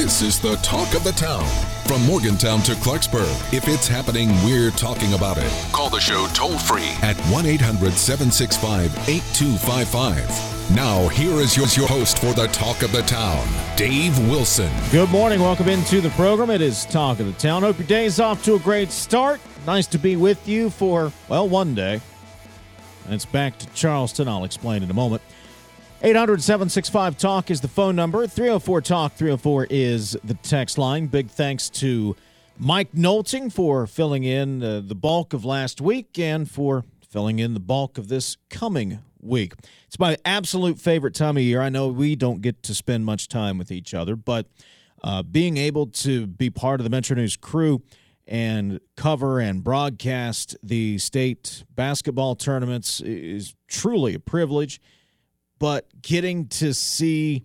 This is the talk of the town. From Morgantown to Clarksburg, if it's happening, we're talking about it. Call the show toll free at 1 800 765 8255. Now, here is your, your host for the talk of the town, Dave Wilson. Good morning. Welcome into the program. It is Talk of the Town. Hope your day is off to a great start. Nice to be with you for, well, one day. And it's back to Charleston. I'll explain in a moment. 800 765 Talk is the phone number. 304 Talk 304 is the text line. Big thanks to Mike Nolting for filling in uh, the bulk of last week and for filling in the bulk of this coming week. It's my absolute favorite time of year. I know we don't get to spend much time with each other, but uh, being able to be part of the Metro News crew and cover and broadcast the state basketball tournaments is truly a privilege but getting to see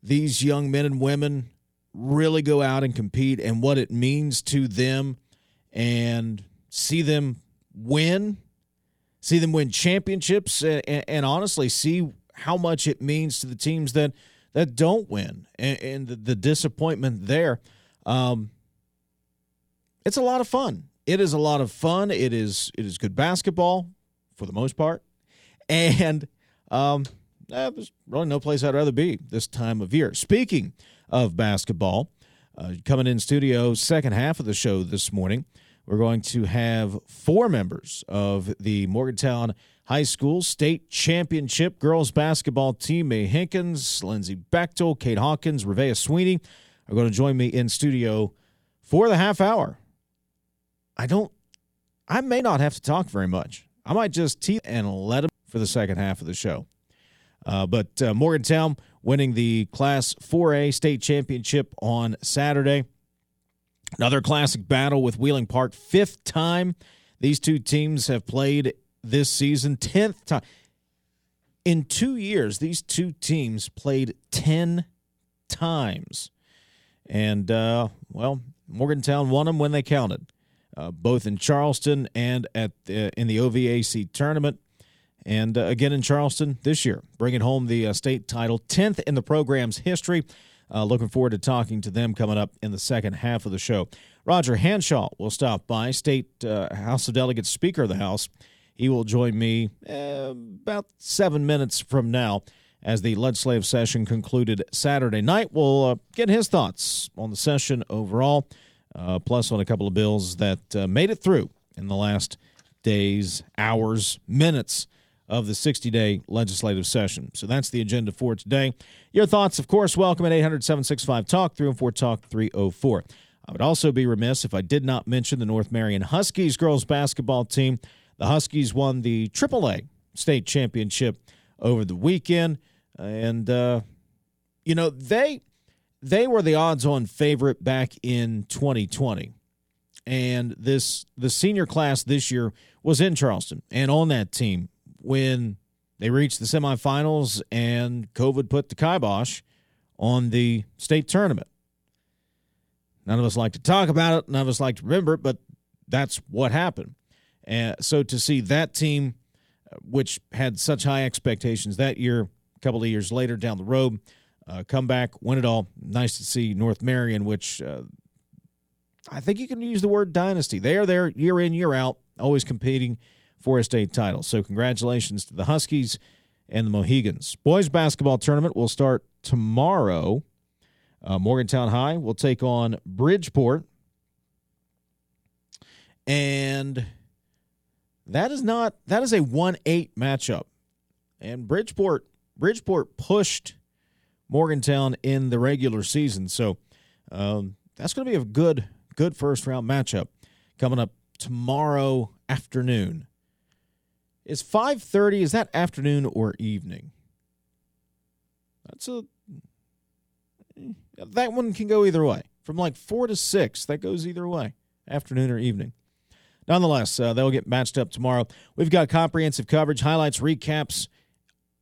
these young men and women really go out and compete and what it means to them and see them win, see them win championships, and, and honestly see how much it means to the teams that that don't win and, and the, the, disappointment there. Um, it's a lot of fun. It is a lot of fun. It is it is good basketball for the most part, and um, eh, there's really no place I'd rather be this time of year. Speaking of basketball, uh, coming in studio, second half of the show this morning, we're going to have four members of the Morgantown High School State Championship girls basketball team. Mia Hinkins, Lindsay Bechtel, Kate Hawkins, Revea Sweeney are going to join me in studio for the half hour. I don't, I may not have to talk very much. I might just tee and let them for the second half of the show. Uh, but uh, Morgantown winning the Class 4A state championship on Saturday. Another classic battle with Wheeling Park. Fifth time these two teams have played this season. Tenth time. In two years, these two teams played 10 times. And, uh, well, Morgantown won them when they counted, uh, both in Charleston and at the, in the OVAC tournament and uh, again in Charleston this year, bringing home the uh, state title, 10th in the program's history. Uh, looking forward to talking to them coming up in the second half of the show. Roger Hanshaw will stop by, State uh, House of Delegates Speaker of the House. He will join me uh, about seven minutes from now as the legislative session concluded Saturday night. We'll uh, get his thoughts on the session overall, plus on a couple of bills that made it through in the last days, hours, minutes of the 60 day legislative session. So that's the agenda for today. Your thoughts, of course, welcome at 800 765 Talk, 304 Talk 304. I would also be remiss if I did not mention the North Marion Huskies girls basketball team. The Huskies won the AAA state championship over the weekend. And, uh, you know, they they were the odds-on favorite back in 2020, and this the senior class this year was in Charleston, and on that team when they reached the semifinals and COVID put the kibosh on the state tournament. None of us like to talk about it. None of us like to remember it, but that's what happened. And so to see that team, uh, which had such high expectations that year, a couple of years later down the road, uh, come back, win it all. Nice to see North Marion, which uh, I think you can use the word dynasty. They are there year in, year out, always competing for a state title. So, congratulations to the Huskies and the Mohigans. Boys basketball tournament will start tomorrow. Uh, Morgantown High will take on Bridgeport. And that is not that is a 1-8 matchup. And Bridgeport Bridgeport pushed Morgantown in the regular season. So um, that's going to be a good good first round matchup coming up tomorrow afternoon. Is 5:30 is that afternoon or evening? That's a that one can go either way. From like 4 to 6, that goes either way, afternoon or evening. Nonetheless, uh, they'll get matched up tomorrow. We've got comprehensive coverage, highlights, recaps,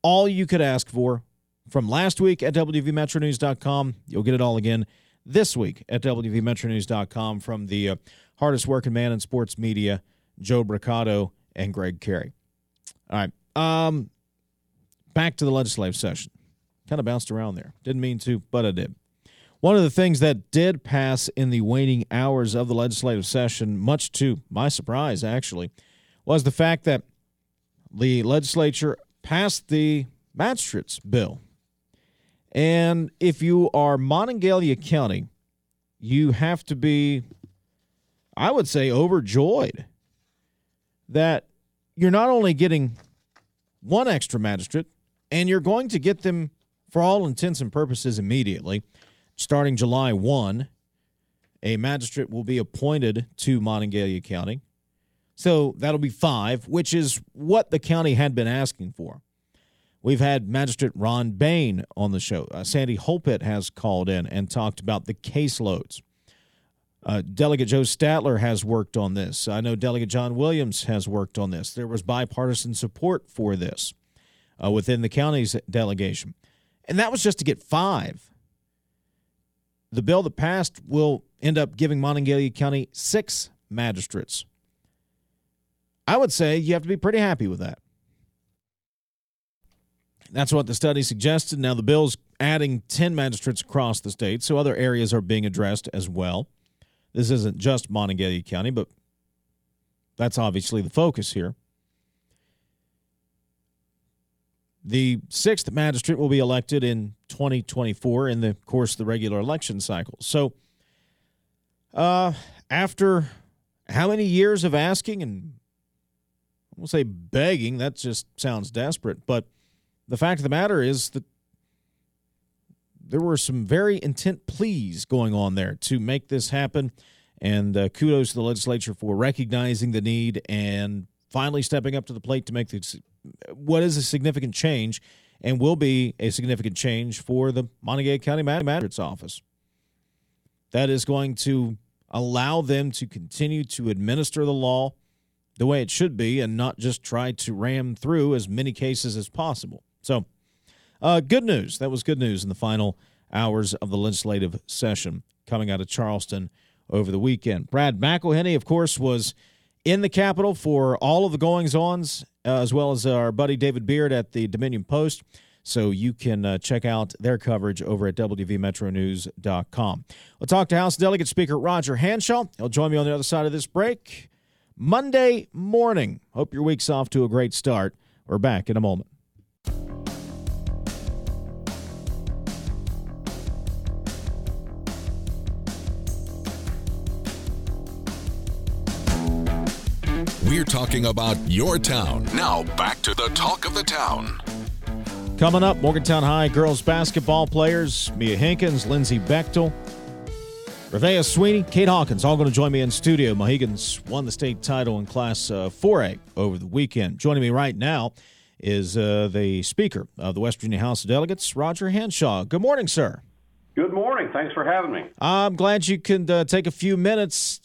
all you could ask for from last week at WVMetroNews.com. You'll get it all again this week at WVMetroNews.com from the uh, hardest working man in sports media, Joe Bricado and Greg Carey. All right. Um, back to the legislative session. Kind of bounced around there. Didn't mean to, but I did. One of the things that did pass in the waning hours of the legislative session, much to my surprise, actually, was the fact that the legislature passed the magistrates bill. And if you are Monongalia County, you have to be, I would say, overjoyed that you're not only getting one extra magistrate, and you're going to get them for all intents and purposes immediately. Starting July 1, a magistrate will be appointed to Monongalia County. So that'll be five, which is what the county had been asking for. We've had Magistrate Ron Bain on the show. Uh, Sandy Holpit has called in and talked about the caseloads. Uh, Delegate Joe Statler has worked on this. I know Delegate John Williams has worked on this. There was bipartisan support for this uh, within the county's delegation. And that was just to get five. The bill that passed will end up giving Monongalia County six magistrates. I would say you have to be pretty happy with that. That's what the study suggested. Now, the bill's adding 10 magistrates across the state, so other areas are being addressed as well. This isn't just Monongalia County, but that's obviously the focus here. The sixth magistrate will be elected in 2024 in the course of the regular election cycle. So, uh, after how many years of asking and we'll say begging, that just sounds desperate, but the fact of the matter is that there were some very intent pleas going on there to make this happen. And uh, kudos to the legislature for recognizing the need and finally stepping up to the plate to make this what is a significant change and will be a significant change for the Montague County Magistrate's office. That is going to allow them to continue to administer the law the way it should be and not just try to ram through as many cases as possible. So, uh, good news. That was good news in the final hours of the legislative session coming out of Charleston over the weekend. Brad McElhinny, of course, was in the Capitol for all of the goings ons, uh, as well as our buddy David Beard at the Dominion Post. So you can uh, check out their coverage over at WVMetroNews.com. We'll talk to House Delegate Speaker Roger Hanshaw. He'll join me on the other side of this break Monday morning. Hope your week's off to a great start. We're back in a moment. We're talking about your town. Now back to the talk of the town. Coming up, Morgantown High girls basketball players Mia Hinkins, Lindsay Bechtel, Revea Sweeney, Kate Hawkins, all going to join me in studio. Mohigans won the state title in Class uh, 4A over the weekend. Joining me right now is uh, the Speaker of the West Virginia House of Delegates, Roger Hanshaw. Good morning, sir. Good morning. Thanks for having me. I'm glad you can uh, take a few minutes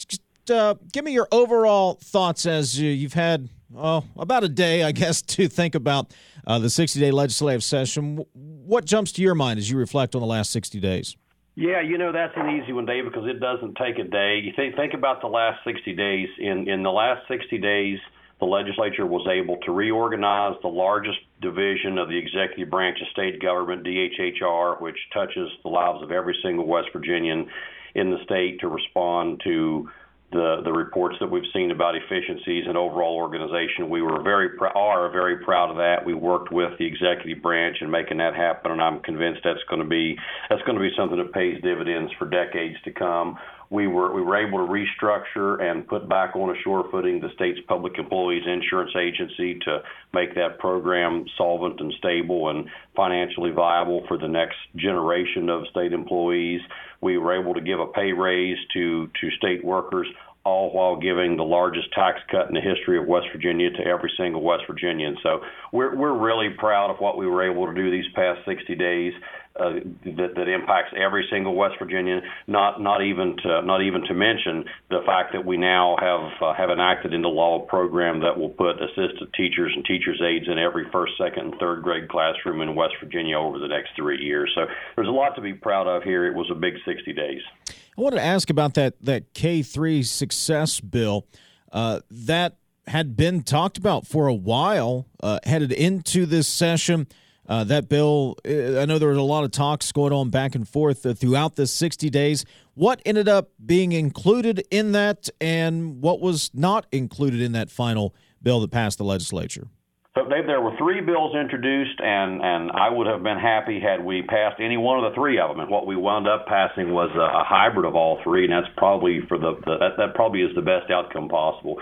uh, give me your overall thoughts as you've had oh, about a day, I guess, to think about uh, the 60 day legislative session. What jumps to your mind as you reflect on the last 60 days? Yeah, you know that's an easy one, Dave, because it doesn't take a day. You think think about the last 60 days. In in the last 60 days, the legislature was able to reorganize the largest division of the executive branch of state government, DHHR, which touches the lives of every single West Virginian in the state to respond to the the reports that we've seen about efficiencies and overall organization. We were very pr- are very proud of that. We worked with the executive branch in making that happen, and I'm convinced that's going to be that's going to be something that pays dividends for decades to come. We were we were able to restructure and put back on a sure footing the state's public employees insurance agency to make that program solvent and stable and financially viable for the next generation of state employees. We were able to give a pay raise to, to state workers, all while giving the largest tax cut in the history of West Virginia to every single West Virginian. So we're, we're really proud of what we were able to do these past 60 days uh, that, that impacts every single West Virginian. Not not even to not even to mention the fact that we now have uh, have enacted into law a program that will put assistant teachers and teachers aides in every first, second, and third grade classroom in West Virginia over the next three years. So there's a lot to be proud of here. It was a big 60 days. I wanted to ask about that that K three success bill uh, that had been talked about for a while, uh, headed into this session. Uh, that bill, uh, I know there was a lot of talks going on back and forth uh, throughout the 60 days. What ended up being included in that, and what was not included in that final bill that passed the legislature? So Dave, there were three bills introduced, and, and I would have been happy had we passed any one of the three of them. And what we wound up passing was a, a hybrid of all three, and that's probably for the, the that, that probably is the best outcome possible.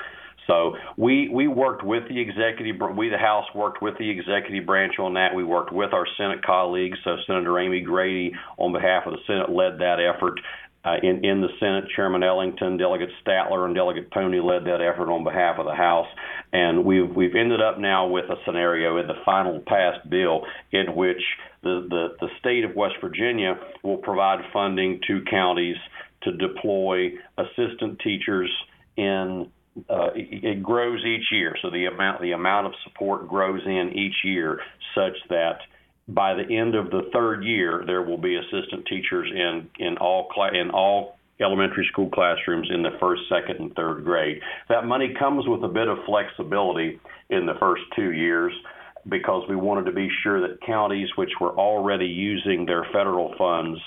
So we we worked with the executive, we the House worked with the executive branch on that. We worked with our Senate colleagues. So Senator Amy Grady, on behalf of the Senate, led that effort. Uh, in, in the Senate, Chairman Ellington, Delegate Statler, and Delegate Toney led that effort on behalf of the House. And we've we've ended up now with a scenario in the final passed bill in which the, the, the state of West Virginia will provide funding to counties to deploy assistant teachers in uh, it, grows each year. So the amount the amount of support grows in each year, such that by the end of the third year, there will be assistant teachers in in all cl- in all elementary school classrooms in the first, second, and third grade. That money comes with a bit of flexibility in the first two years because we wanted to be sure that counties which were already using their federal funds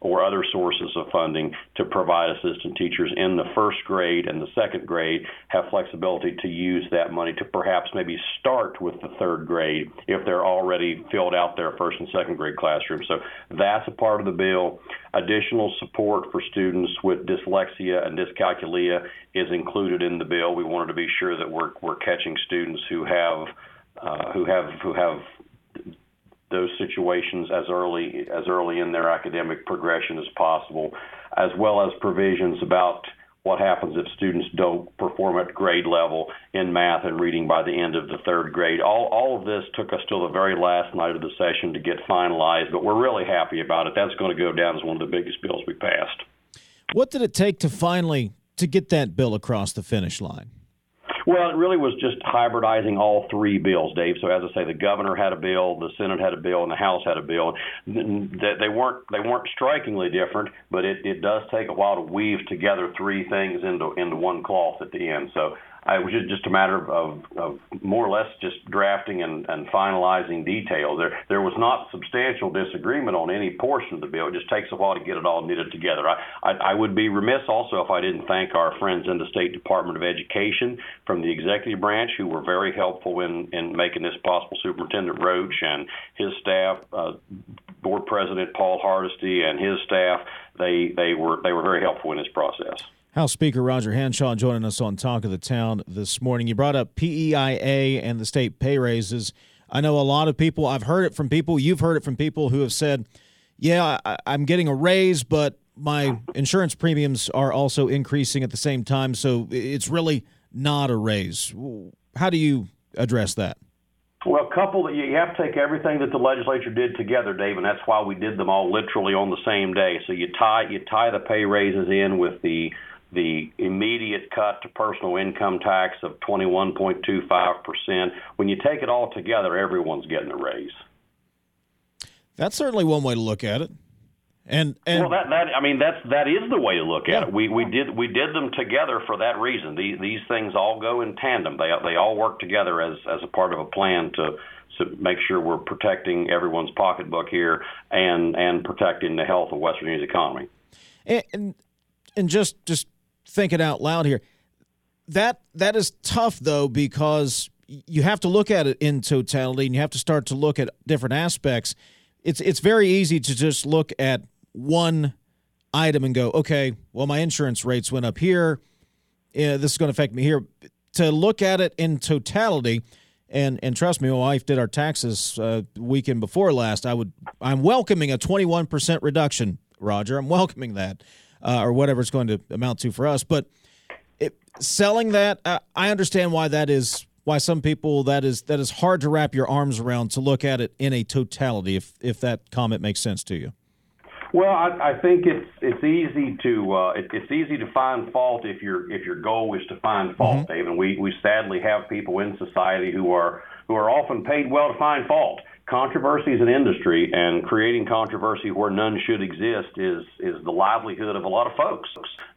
or other sources of funding to provide assistant teachers in the first grade and the second grade have flexibility to use that money to perhaps maybe start with the third grade if they're already filled out their first and second grade classrooms. So that's a part of the bill. Additional support for students with dyslexia and dyscalculia is included in the bill. We wanted to be sure that we're, we're catching students who have uh, who have who have those situations as early as early in their academic progression as possible, as well as provisions about what happens if students don't perform at grade level in math and reading by the end of the third grade. All, all of this took us till the very last night of the session to get finalized, but we're really happy about it. That's going to go down as one of the biggest bills we passed. What did it take to finally to get that bill across the finish line? Well, it really was just hybridizing all three bills, Dave. So as I say, the governor had a bill, the Senate had a bill, and the House had a bill. They weren't they weren't strikingly different, but it, it does take a while to weave together three things into into one cloth at the end. So it was just a matter of, of more or less just drafting and, and finalizing details. There, there was not substantial disagreement on any portion of the bill. It just takes a while to get it all knitted together. I, I, I would be remiss also if I didn't thank our friends in the State Department of Education from the executive branch who were very helpful in, in making this possible. Superintendent Roach and his staff, uh, Board President Paul Hardesty and his staff, they, they were they were very helpful in this process. House Speaker Roger Hanshaw joining us on Talk of the Town this morning. You brought up PEIA and the state pay raises. I know a lot of people, I've heard it from people, you've heard it from people who have said, yeah, I, I'm getting a raise, but my insurance premiums are also increasing at the same time. So it's really not a raise. How do you address that? Well, a couple that you have to take everything that the legislature did together, Dave, and that's why we did them all literally on the same day. So you tie you tie the pay raises in with the the immediate cut to personal income tax of 21.25%. When you take it all together, everyone's getting a raise. That's certainly one way to look at it. And, and well, that, that I mean that's that is the way to look at yeah. it. We we did we did them together for that reason. These these things all go in tandem. They they all work together as as a part of a plan to to make sure we're protecting everyone's pocketbook here and and protecting the health of West Virginia's economy. And, and and just just thinking it out loud here. That that is tough though because you have to look at it in totality and you have to start to look at different aspects. It's it's very easy to just look at one item and go, okay, well my insurance rates went up here. Yeah, this is going to affect me here. To look at it in totality, and and trust me, my wife did our taxes uh, weekend before last. I would I'm welcoming a 21 percent reduction, Roger. I'm welcoming that uh, or whatever it's going to amount to for us. But it, selling that, uh, I understand why that is. Why some people that is that is hard to wrap your arms around to look at it in a totality. If if that comment makes sense to you. Well, I, I think it's it's easy to uh, it, it's easy to find fault if your if your goal is to find fault, mm-hmm. Dave. And we we sadly have people in society who are who are often paid well to find fault controversy is an industry, and creating controversy where none should exist is is the livelihood of a lot of folks,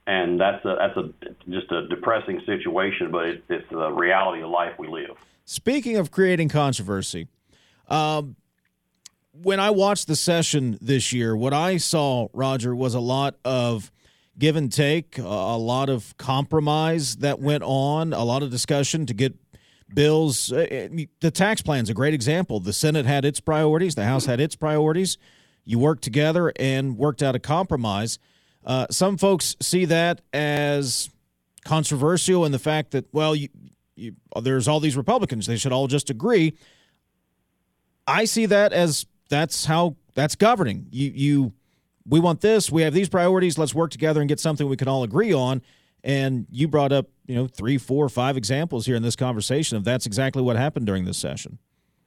and that's a that's a just a depressing situation, but it, it's the reality of life we live. Speaking of creating controversy, um, when I watched the session this year, what I saw, Roger, was a lot of give and take, a lot of compromise that went on, a lot of discussion to get bills. Uh, uh, the tax plan is a great example. The Senate had its priorities, the House had its priorities. You worked together and worked out a compromise. Uh, some folks see that as controversial in the fact that, well, you, you, there's all these Republicans; they should all just agree. I see that as that's how that's governing. You you we want this, we have these priorities, let's work together and get something we can all agree on. And you brought up, you know, three, four, five examples here in this conversation of that's exactly what happened during this session.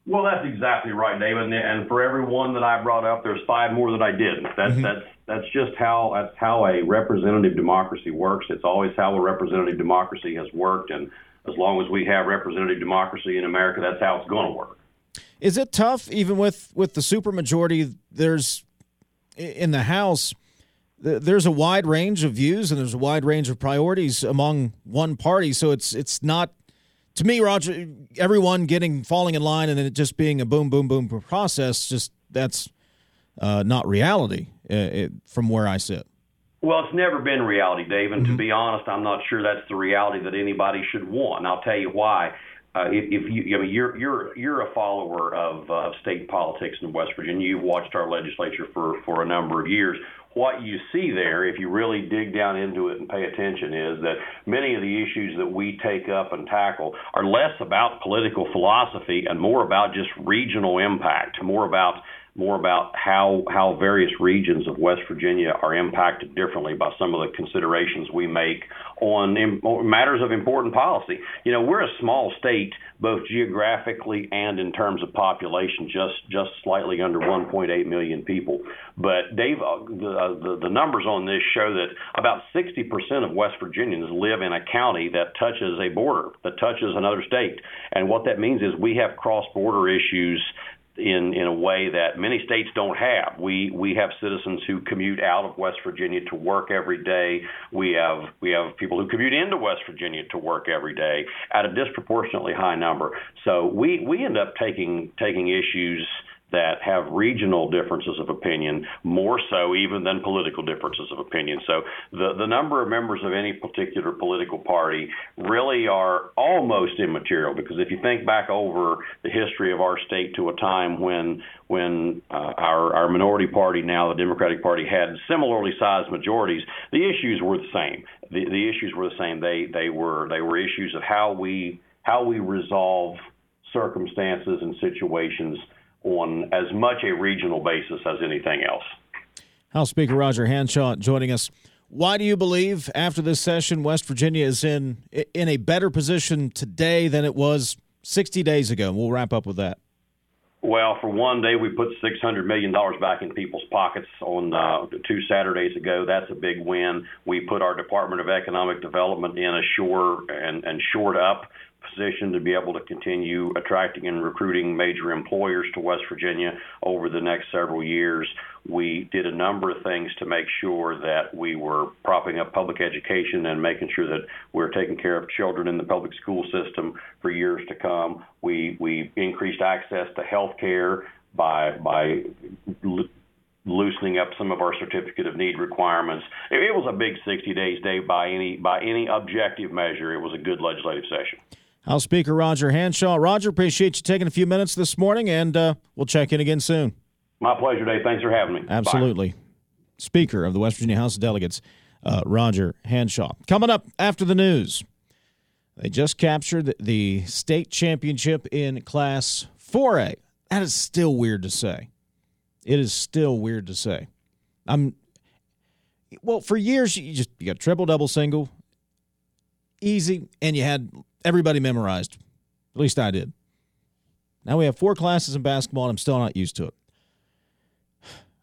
Well, that's exactly right, David. And for every one that I brought up, there's five more that I didn't. That's mm-hmm. that's that's just how that's how a representative democracy works. It's always how a representative democracy has worked, and as long as we have representative democracy in America, that's how it's going to work. Is it tough, even with with the supermajority? There's in the House. There's a wide range of views and there's a wide range of priorities among one party. So it's it's not to me, Roger. Everyone getting falling in line and then it just being a boom, boom, boom process. Just that's uh, not reality uh, it, from where I sit. Well, it's never been reality, Dave. And mm-hmm. to be honest, I'm not sure that's the reality that anybody should want. And I'll tell you why uh, if, if you, I mean, you're you're you're a follower of uh, state politics in West Virginia. You've watched our legislature for for a number of years. What you see there, if you really dig down into it and pay attention, is that many of the issues that we take up and tackle are less about political philosophy and more about just regional impact, more about more about how how various regions of West Virginia are impacted differently by some of the considerations we make on, on matters of important policy. You know, we're a small state, both geographically and in terms of population, just just slightly under 1.8 million people. But Dave, uh, the, uh, the the numbers on this show that about 60% of West Virginians live in a county that touches a border, that touches another state, and what that means is we have cross-border issues in in a way that many states don't have. We we have citizens who commute out of West Virginia to work every day. We have we have people who commute into West Virginia to work every day at a disproportionately high number. So we we end up taking taking issues that have regional differences of opinion more so even than political differences of opinion. So the, the number of members of any particular political party really are almost immaterial because if you think back over the history of our state to a time when when uh, our, our minority party, now the Democratic Party, had similarly sized majorities, the issues were the same. The, the issues were the same. They they were they were issues of how we how we resolve circumstances and situations on as much a regional basis as anything else. House Speaker Roger Hanshaw joining us. Why do you believe after this session West Virginia is in in a better position today than it was 60 days ago? And We'll wrap up with that. Well, for one day, we put $600 million back in people's pockets on uh, two Saturdays ago. That's a big win. We put our Department of Economic Development in a shore and, and shored up position to be able to continue attracting and recruiting major employers to West Virginia over the next several years. We did a number of things to make sure that we were propping up public education and making sure that we're taking care of children in the public school system for years to come. We we increased access to health care by by loosening up some of our certificate of need requirements. It, was a big 60 days, Dave, by any by any objective measure. It was a good legislative session. House Speaker Roger Hanshaw. Roger, appreciate you taking a few minutes this morning, and uh, we'll check in again soon. My pleasure, Dave. Thanks for having me. Absolutely. Bye. Speaker of the West Virginia House of Delegates, uh, Roger Hanshaw. Coming up after the news, they just captured the state championship in Class 4A. That is still weird to say. It is still weird to say. I'm well for years. You just you got triple, double, single, easy, and you had everybody memorized. At least I did. Now we have four classes in basketball, and I'm still not used to it.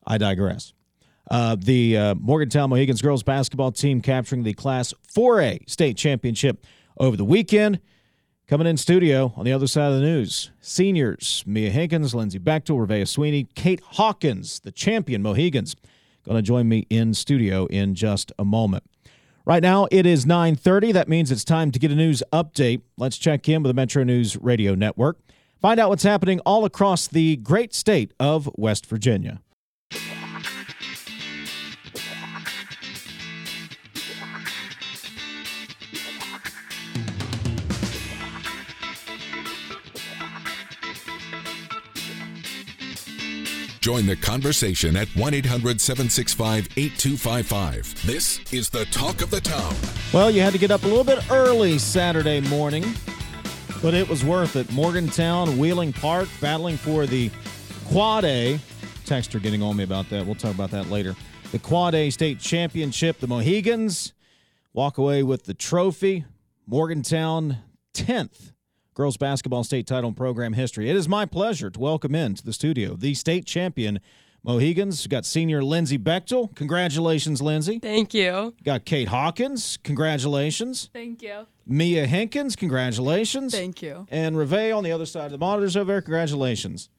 I digress. Uh, the uh, Morgantown Mohigans girls basketball team capturing the Class 4A state championship over the weekend. Coming in studio on the other side of the news, seniors Mia Hinkins, Lindsay Bechtel, Revea Sweeney, Kate Hawkins, the champion Mohigans, going to join me in studio in just a moment. Right now it is 9:30. That means it's time to get a news update. Let's check in with the Metro News Radio Network. Find out what's happening all across the great state of West Virginia. Join the conversation at 1 800 765 8255. This is the talk of the town. Well, you had to get up a little bit early Saturday morning, but it was worth it. Morgantown, Wheeling Park, battling for the Quad A. Texter getting on me about that. We'll talk about that later. The Quad A state championship. The Mohigans walk away with the trophy. Morgantown, 10th girls basketball state title in program history. It is my pleasure to welcome into the studio the state champion Mohigans. We've got senior Lindsay Bechtel. Congratulations, Lindsay. Thank you. Got Kate Hawkins. Congratulations. Thank you. Mia Hinkins. Congratulations. Thank you. And Reve on the other side of the monitors over there. Congratulations.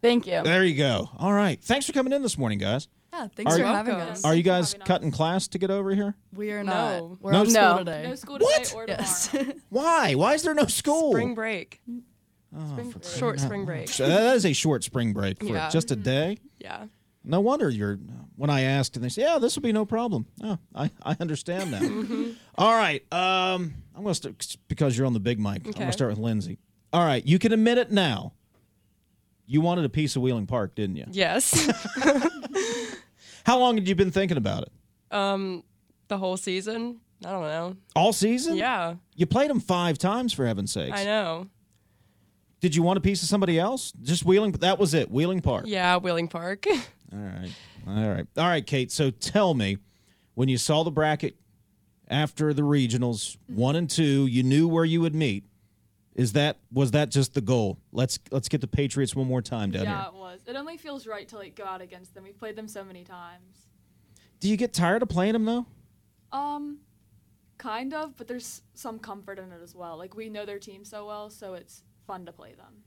Thank you. There you go. All right. Thanks for coming in this morning, guys. Yeah, thanks Are for you- having welcome. us. Are you guys having us. cutting class to get over here? We are No. not. We're No on school school today. No school today What? or tomorrow. Yes. Why? Why is there no school? Spring break. Oh, Spring, for short spring break. So that is a short spring break for Yeah. just a day. Yeah. No wonder you're. When I asked, and they said, "Yeah, this will be no problem." Oh, I, I understand now. Mm-hmm. All right, um, I'm going to start because you're on the big mic. I'm going Okay. to start with Lindsay. All right, you can admit it now. You wanted a piece of Wheeling Park, didn't you? Yes. How long had you been thinking about it? um, the whole season. I don't know. All season? Yeah, You played them five times, for heaven's sakes. I know. Did you want a piece of somebody else? Just Wheeling? That was it. Wheeling Park. Yeah, Wheeling Park. All right. All right. All right, Kate. So tell me, when you saw the bracket after the regionals, one and two, you knew where you would meet. Is that was that just the goal? Let's let's get the Patriots one more time down yeah, here. it was. It only feels right to like go out against them. We've played them so many times. Do you get tired of playing them though? Um, kind of, but there's some comfort in it as well. Like we know their team so well, so it's fun to play them.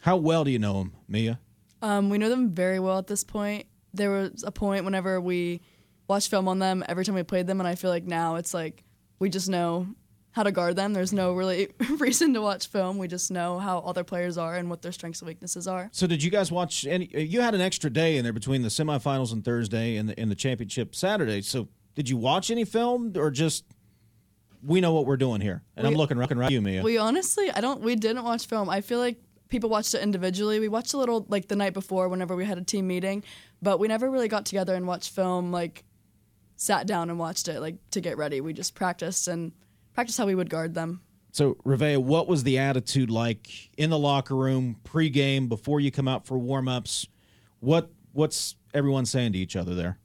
How well do you know them, Mia? Um, we know them very well at this point. There was a point whenever we watched film on them every time we played them, and I feel like now it's like we just know how to guard them. There's no really reason to watch film. We just know how other players are and what their strengths and weaknesses are. So did you guys watch any? You had an extra day in there between the semifinals on Thursday and the and the championship Saturday. So did you watch any film or just we know what we're doing here? And I'm looking looking right at you, Mia. We honestly, I don't. We didn't watch film. I feel like people watched it individually. We watched a little like the night before whenever we had a team meeting, but we never really got together and watched film. Like sat down and watched it like to get ready. We just practiced and practiced how we would guard them. So, Revea, what was the attitude like in the locker room pregame before you come out for warm-ups? What what's everyone saying to each other there?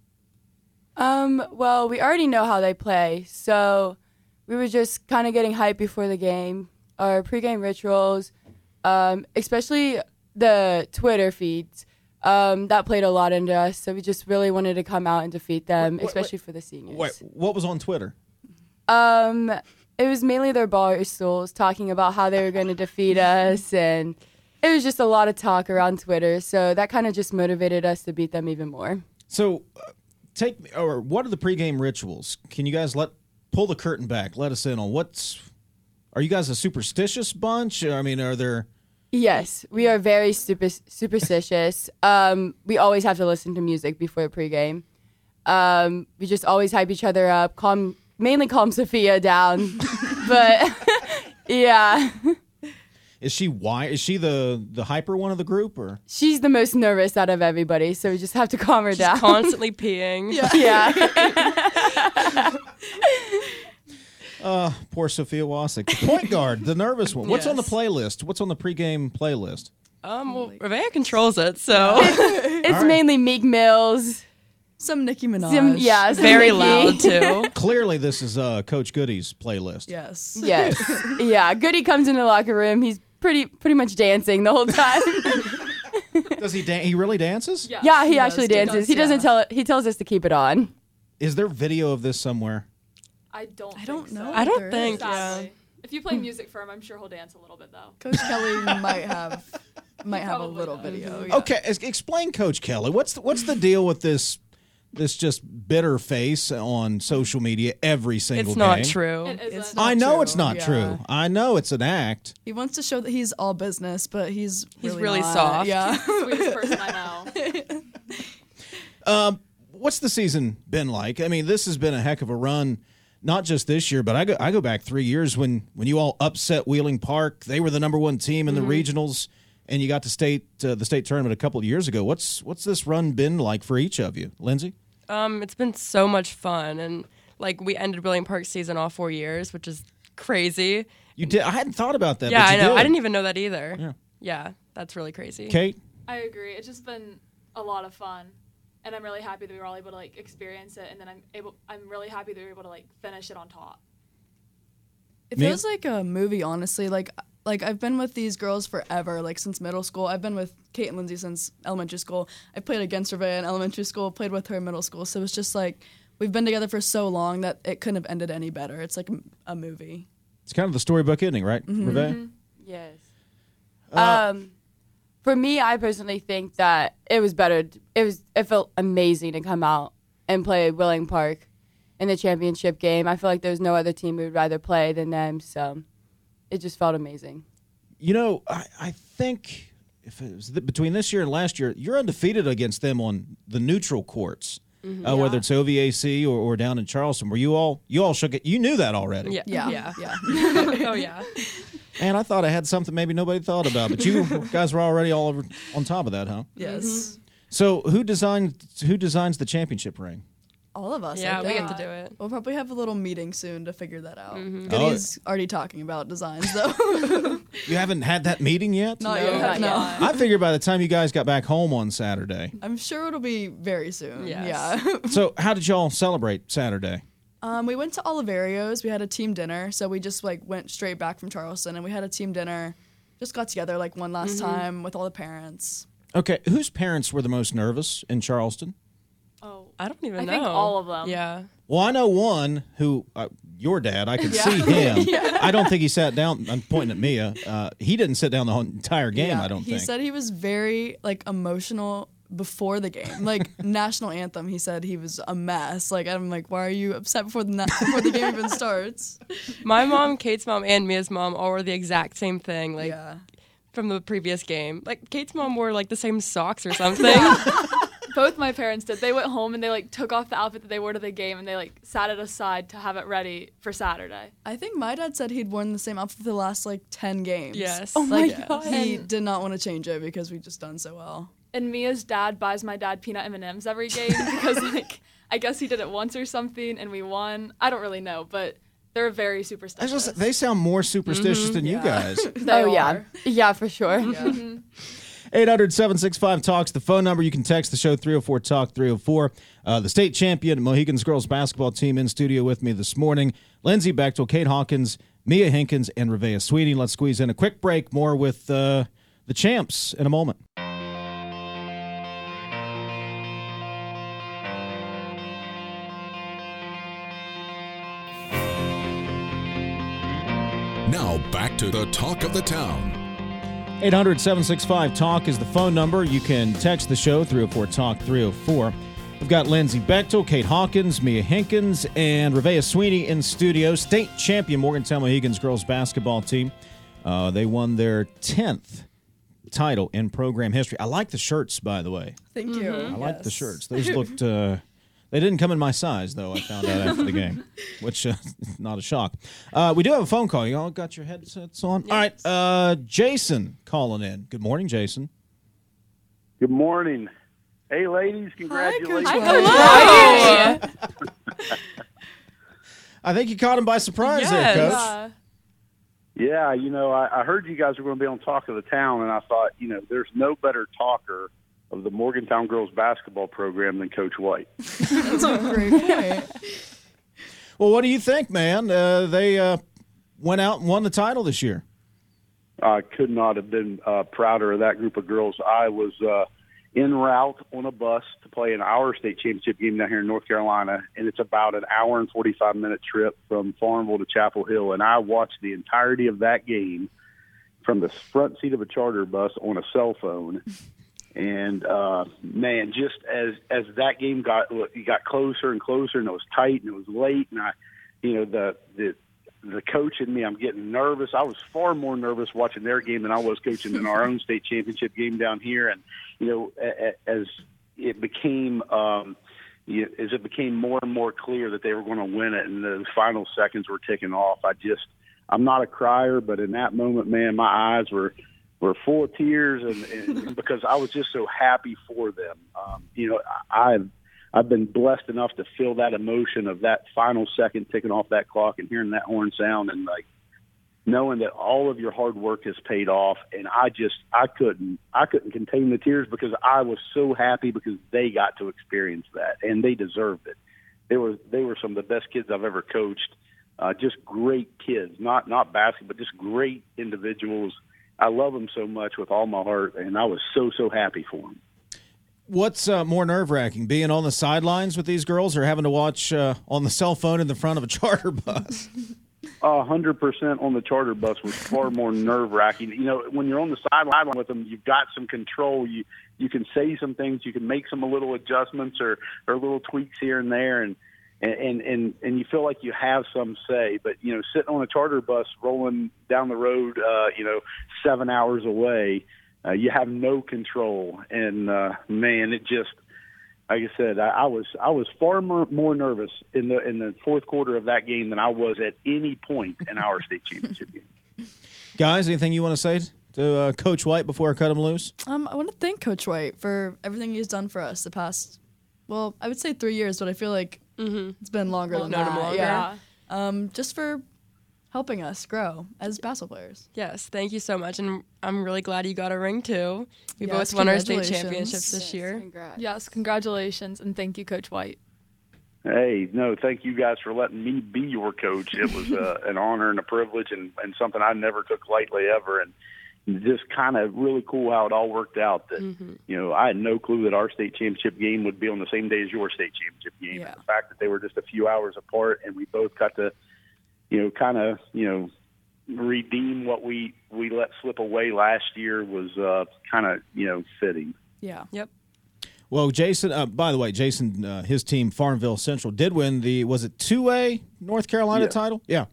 Um, well, we already know how they play, so we were just kind of getting hyped before the game. Our pregame rituals, um, especially the Twitter feeds, um, that played a lot into us. So we just really wanted to come out and defeat them, Wait, wait, especially for the seniors. Wait, what was on Twitter? Um, it was mainly their bar stools talking about how they were going to defeat us, and it was just a lot of talk around Twitter. So that kind of just motivated us to beat them even more. So, uh, take or what are the pregame rituals? Can you guys let pull the curtain back? Let us in on what's. Are you guys a superstitious bunch? I mean, are there? Yes, we are very super, superstitious. um, we always have to listen to music before a pregame. Um, we just always hype each other up, calm, mainly calm Sophia down. but yeah, Is she why? Is she the the hyper one of the group or? she's the most nervous out of everybody, so we just have to calm her down. Constantly peeing. yeah. Uh, poor Sophia Wasik, the point guard, the nervous one. What's on the playlist? What's on the pregame playlist? Um, well, Revea controls it, so It's right. mainly Meek Mills. Some Nicki Minaj. Some, yeah, some very Nicki. loud too. Clearly, this is uh, Coach Goody's playlist. Yes. Yes. yeah. Goody comes in the locker room. He's pretty pretty much dancing the whole time. Does he? Dan- he really dances? Yeah. yeah, he He actually does, he dances. does, he doesn't yeah. tell he tells us to keep it on. Is there video of this somewhere? I don't. I don't think know. So. I don't think. is. Yeah. Sadly. If you play music for him, I'm sure he'll dance a little bit though. Coach Kelly might have might have a Probably little does. video. yeah. Okay, ex- explain, Coach Kelly. What's the, what's the deal with this this just bitter face on social media every single day. It's not game. true. It isn't. It's not I know true, it's not yeah. true. I know it's an act. He wants to show that he's all business, but he's He's really, really not. soft. Yeah. Sweetest person I know. What's the season been like? I mean, this has been a heck of a run. Not just this year, but I go I go back three years when when you all upset Wheeling Park. They were the number one team in the regionals, and you got to state uh, the state tournament a couple of years ago. What's what's this run been like for each of you, Lindsay? Um, it's been so much fun, and like we ended Brilliant Park season all four years, which is crazy. You did. I hadn't thought about that. yeah, but I know. did. I didn't even know that either. Yeah. Yeah, that's really crazy. Kate, I agree. It's just been a lot of fun, and I'm really happy that we were all able to like experience it, and then I'm able. I'm really happy that we were able to like finish it on top. It Me- feels like a movie, honestly. Like like I've been with these girls forever, like since middle school. I've been with Kate and Lindsay since elementary school. I played against Revea in elementary school, played with her in middle school. So it's just like we've been together for so long that it couldn't have ended any better. It's like a, a movie. it's kind of the storybook ending, right? Mm-hmm. Reve? Yes. Uh, um, for me, I personally think that it was better. It was. It felt amazing to come out and play Wheeling Park in the championship game. I feel like there's no other team we would rather play than them. So it just felt amazing. You know, I, I think if it was th- between this year and last year, you're undefeated against them on the neutral courts, uh, whether it's OVAC or, or down in Charleston. Where you all you all shook it. You knew that already. Yeah. Yeah. Yeah. Yeah. oh yeah. And I thought I had something maybe nobody thought about, but you guys were already all over on top of that, huh? yes. So who designed who designs the championship ring? All of us. I Yeah, we think. get to do it. We'll probably have a little meeting soon to figure that out. Mm-hmm. Goodie's already talking about designs though. You haven't had that meeting yet? Not No, yet. not no. yet. I figured by the time you guys got back home on Saturday. I'm sure it'll be very soon. Yes. Yeah. So how did y'all celebrate Saturday? Um, we went to Oliverio's. We had a team dinner, so we just like went straight back from Charleston, and we had a team dinner. Just got together like one last time with all the parents. Okay, whose parents were the most nervous in Charleston? I don't even I know. think all of them. Yeah. Well, I know one who, uh, your dad, I could see him. Yeah. I don't think he sat down. I'm pointing at Mia. Uh, he didn't sit down the whole entire game, Yeah, I don't think. he think. said he was very like emotional before the game, like national anthem. He said he was a mess. Like I'm like, why are you upset before the na- before the game even starts? My mom, Kate's mom, and Mia's mom all wore the exact same thing, like yeah. from the previous game. Like Kate's mom wore like the same socks or something. Both my parents did. They went home and they like took off the outfit that they wore to the game and they like sat it aside to have it ready for Saturday. I think my dad said he'd worn the same outfit for the last like ten games. Yes. Oh my Like, god. He did not want to change it because we just done so well. And Mia's dad buys my dad peanut M and M's every game because like I guess he did it once or something and we won. I don't really know, but they're very I superstitious. just, they sound more superstitious mm-hmm. than you guys. Oh yeah, are. yeah for sure. Mm-hmm. 800 765 Talks, the phone number. You can text the show 304 Talk 304. Uh, the state champion Mohigans girls basketball team in studio with me this morning. Lindsay Bechtel, Kate Hawkins, Mia Hinkins, and Revea Sweeney. Let's squeeze in a quick break. More with uh, the champs in a moment. Now back to the talk of the town. 800 765 Talk is the phone number. You can text the show 304 Talk 304. We've got Lindsay Bechtel, Kate Hawkins, Mia Hinkins, and Revea Sweeney in studio. State champion Morgantown Mohigans girls basketball team. Uh, they won their 10th title in program history. I like the shirts, by the way. Thank you. I like the shirts. Those looked. Uh, they didn't come in my size, though. I found out after the game, which uh, not a shock. Uh, we do have a phone call. You all got your headsets on. All right, uh, Jason calling in. Good morning, Jason. Good morning. Hey, ladies, congratulations. Hi, Coach Hello. I think you caught him by surprise there, Coach. Uh, Yeah, you know, I, I heard you guys were going to be on Talk of the Town, and I thought, you know, there's no better talker of the Morgantown girls basketball program than Coach White. That's a great point. Well, what do you think, man? Uh, they uh, went out and won the title this year. I could not have been uh, prouder of that group of girls. I was uh, en route on a bus to play in our state championship game down here in North Carolina, and it's about an hour and 45 minute trip from Farmville to Chapel Hill. And I watched the entirety of that game from the front seat of a charter bus on a cell phone. And uh, man, just as as that game got got closer and closer, and it was tight and it was late, and I, you know, the the the coach in me, I'm getting nervous. I was far more nervous watching their game than I was coaching in our own state championship game down here. And you know, as it became um, as it became more and more clear that they were going to win it, and the final seconds were ticking off, I just I'm not a crier, but in that moment, man, my eyes were were full of tears, and, and because I was just so happy for them. Um, you know, I've I've been blessed enough to feel that emotion of that final second ticking off that clock and hearing that horn sound and like knowing that all of your hard work has paid off and I just I couldn't I couldn't contain the tears because I was so happy because they got to experience that and they deserved it. They were they were some of the best kids I've ever coached. Uh, just great kids, not not basketball, but just great individuals. I love them so much with all my heart, and I was so so happy for them. What's uh, more nerve wracking, being on the sidelines with these girls or having to watch uh, on the cell phone in the front of a charter bus? A hundred percent on the charter bus was far more nerve wracking. You know, when you're on the sideline with them, you've got some control. You you can say some things, you can make some little adjustments or or little tweaks here and there, and and and and you feel like you have some say. But you know, sitting on a charter bus rolling down the road, uh, you know, seven hours away uh, you have no control. And uh, man, it just like I said, I, I was I was far more, more nervous in the in the fourth quarter of that game than I was at any point in our state championship game. Guys, anything you want to say to uh, Coach White before I cut him loose? Um, I want to thank Coach White for everything he's done for us the past. Well, I would say three years, but I feel like mm-hmm. it's been longer than that. Longer. Yeah. Um, just for helping us grow as basketball players. Yes, thank you so much, and I'm really glad you got a ring too. We yes, both won our state championships this yes, year. Congrats. Yes, congratulations, and thank you, Coach White. Hey, no, thank you guys for letting me be your coach. It was uh, an honor and a privilege, and, and something I never took lightly ever. And just kind of really cool how it all worked out. That mm-hmm. you know, I had no clue that our state championship game would be on the same day as your state championship game. Yeah. The fact that they were just a few hours apart, and we both got to you know, kind of, you know, redeem what we we let slip away last year was uh, kind of, you know, fitting. Yeah. Yep. Well, Jason. Uh, by the way, Jason, uh, his team Farmville Central did win the was it two A North Carolina yeah. title? Yeah.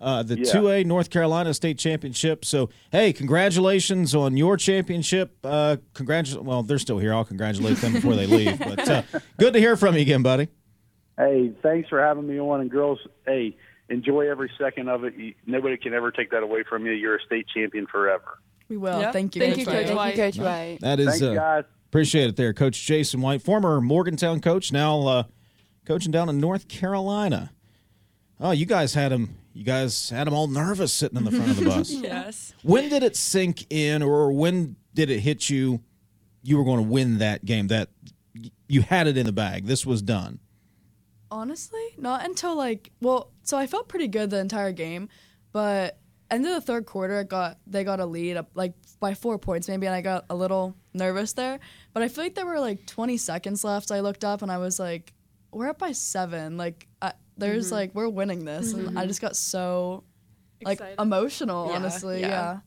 Uh, the yeah. 2A North Carolina State Championship. So, hey, congratulations on your championship. Uh, congratu- well, they're still here. I'll congratulate them before they leave. But uh, good to hear from you again, buddy. Hey, thanks for having me on. And girls, hey, enjoy every second of it. You, nobody can ever take that away from you. You're a state champion forever. We will. Yep. Thank you. Thank Coach you, Coach White. White. Coach White. That is, Thanks, uh, guys. appreciate it there, Coach Jason White, former Morgantown coach, now uh, coaching down in North Carolina. Oh, you guys had him. You guys had them all nervous sitting in the front of the bus. yes. When did it sink in, or when did it hit you? You were going to win that game. That you had it in the bag. This was done. Honestly, not until like well, so I felt pretty good the entire game, but end of the third quarter, got they got a lead up like by four points maybe, and I got a little nervous there. But I feel like there were like 20 seconds left. I looked up and I was like, "We're up by seven. Like, I, there's mm-hmm. like we're winning this," mm-hmm. and I just got so like Excited. emotional. Yeah, honestly, yeah. yeah.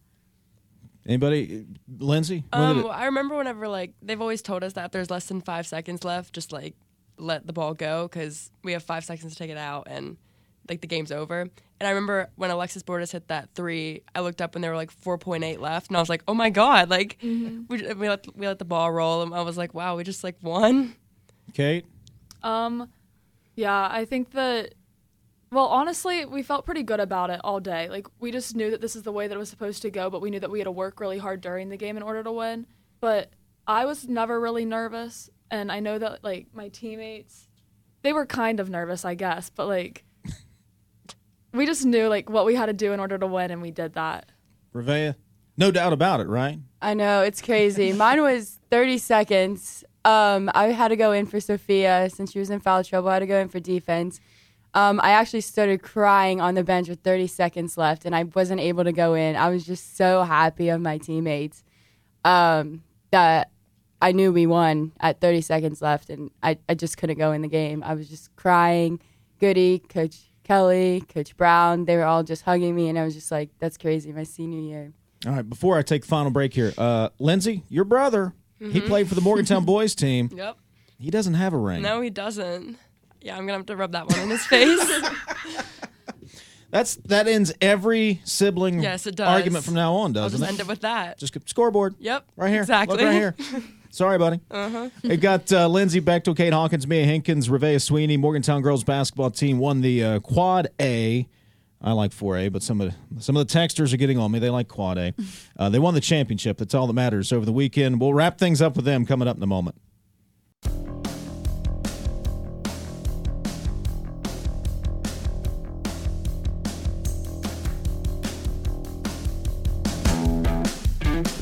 Anybody, Lindsay? Um, I remember whenever like they've always told us that there's less than five seconds left, just like let the ball go because we have five seconds to take it out and like the game's over. And I remember when Alexis Borders hit that three, I looked up and there were like 4.8 left, and I was like, oh my god, like mm-hmm. we, we let we let the ball roll, and I was like, wow, we just like won. Kate. Um, yeah, I think that. Well, honestly, we felt pretty good about it all day. Like we just knew that this is the way that it was supposed to go, but we knew that we had to work really hard during the game in order to win. But I was never really nervous and I know that like my teammates, they were kind of nervous, I guess, but like we just knew like what we had to do in order to win, and we did that. Revea, no doubt about it, right? I know it's crazy. Mine was 30 seconds. Um, I had to go in for Sophia since she was in foul trouble. I had to go in for defense. Um, I actually started crying on the bench with 30 seconds left, and I wasn't able to go in. I was just so happy of my teammates um, that I knew we won at 30 seconds left, and I, I just couldn't go in the game. I was just crying. Goody, Coach Kelly, Coach Brown, they were all just hugging me, and I was just like, that's crazy, my senior year. All right, before I take the final break here, uh, Lindsay, your brother, He played for the Morgantown boys team. Yep. He doesn't have a ring. No, he doesn't. Yeah, I'm gonna have to rub that one in his face. That's that ends every sibling Yes, it does. argument from now on, I'll doesn't just it? end it with that. Just scoreboard. Yep. Right here. Exactly. Look right here. Sorry, buddy. Uh-huh. It got uh, Lindsay Bechtel, Kate Hawkins, Mia Hinkins, Revea Sweeney. Morgantown girls basketball team won the uh, Quad A. I like 4A, but some of the, some of the texters are getting on me. They like Quad A. Uh, they won the championship. That's all that matters over the weekend. We'll wrap things up with them coming up in a moment.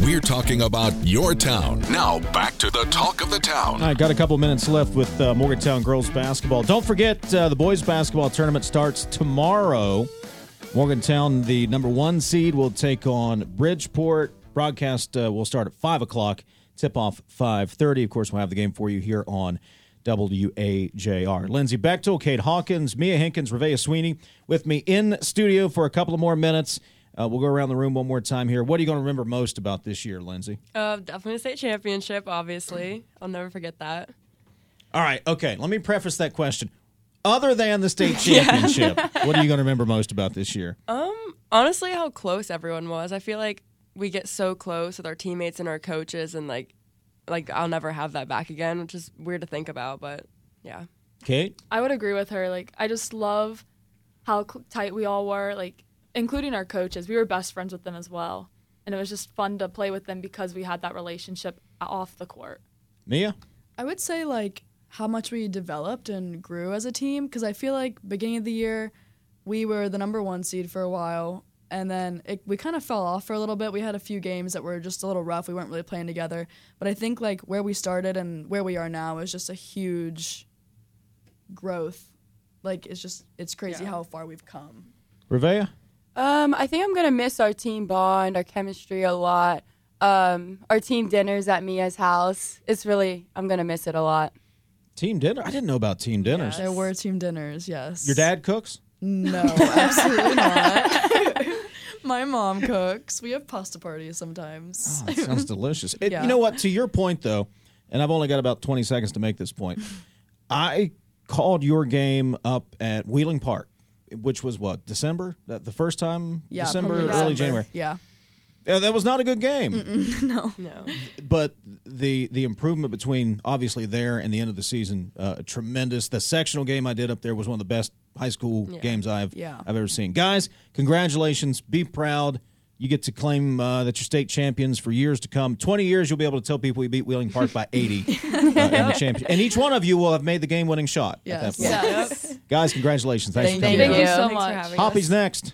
We're talking about your town. Now back to the talk of the town. All right, got a couple minutes left with uh, Morgantown girls basketball. Don't forget, uh, the boys basketball tournament starts tomorrow. Morgantown, the number one seed, will take on Bridgeport. Broadcast uh, will start at five o'clock. Tip off five thirty. Of course, we'll have the game for you here on WAJR. Lindsay Bechtel, Kate Hawkins, Mia Hinkins, Revea Sweeney with me in studio for a couple of more minutes. Uh, we'll go around the room one more time here. What are you going to remember most about this year, Lindsay? Uh, definitely the state championship, obviously. I'll never forget that. All right, okay. Let me preface that question. Other than the state championship, what are you going to remember most about this year? Um, honestly, how close everyone was. I feel like we get so close with our teammates and our coaches, and like, like I'll never have that back again, which is weird to think about. But yeah, Kate? I would agree with her. Like, I just love how cl- tight we all were, like, including our coaches. We were best friends with them as well. And it was just fun to play with them because we had that relationship off the court. Mia? I would say like how much we developed and grew as a team because I feel like beginning of the year we were the number one seed for a while and then it, we kind of fell off for a little bit. We had a few games that were just a little rough. We weren't really playing together, but I think like where we started and where we are now is just a huge growth. Like it's just it's crazy how far we've come. Revea? Um, I think I'm gonna miss our team bond, our chemistry a lot. Um, our team dinners at Mia's house. It's really I'm gonna miss it a lot. Team dinner? I didn't know about team dinners. There were team dinners, yes. Your dad cooks? No, absolutely not. My mom cooks. We have pasta parties sometimes. Oh, that sounds delicious. It- Yeah. You know what? To your point, though, and I've only got about 20 seconds to make this point, I called your game up at Wheeling Park, which was what, December? The first time? Yeah, December, early December. January. Yeah. Yeah, that was not a good game. no. no. but the the improvement between obviously there and the end of the season uh, tremendous. The sectional game I did up there was one of the best high school Yeah. games I've Yeah. I've ever seen. Guys, congratulations! Be proud. You get to claim uh, that you're state champions for years to come. Twenty years, you'll be able to tell people you beat Wheeling Park by eighty uh, in the champion. And each one of you will have made the game-winning shot. at that Yes. Guys, congratulations! Thanks Thank for coming. you. Thank down. you so much. Hoppy's us. next.